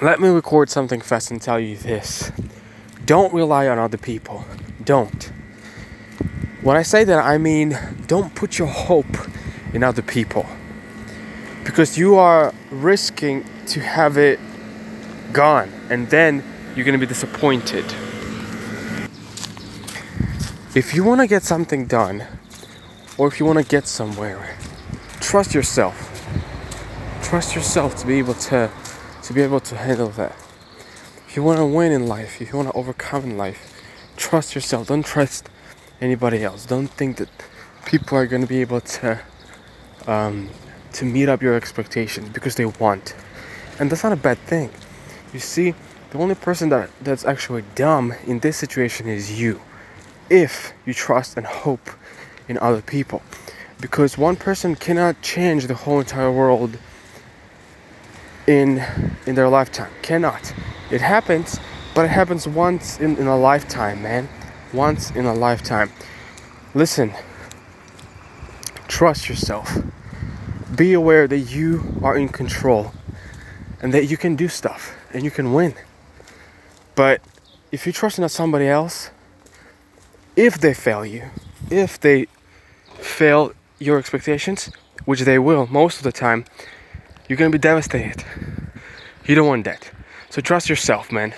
let me record something fast and tell you this. Don't rely on other people. Don't. When I say that, I mean don't put your hope in other people. Because you are risking to have it gone and then you're going to be disappointed. If you want to get something done or if you want to get somewhere, trust yourself. Trust yourself to be able to to be able to handle that. If you want to win in life, if you want to overcome in life, trust yourself. Don't trust anybody else. Don't think that people are going to be able to um, to meet up your expectations because they want, and that's not a bad thing. You see, the only person that that's actually dumb in this situation is you, if you trust and hope in other people, because one person cannot change the whole entire world in in their lifetime. Cannot. It happens, but it happens once in, in a lifetime, man once in a lifetime. Listen, trust yourself. Be aware that you are in control and that you can do stuff and you can win. But if you're trusting on somebody else, if they fail you, if they fail your expectations, which they will most of the time, you're gonna be devastated. You don't want that. So trust yourself, man.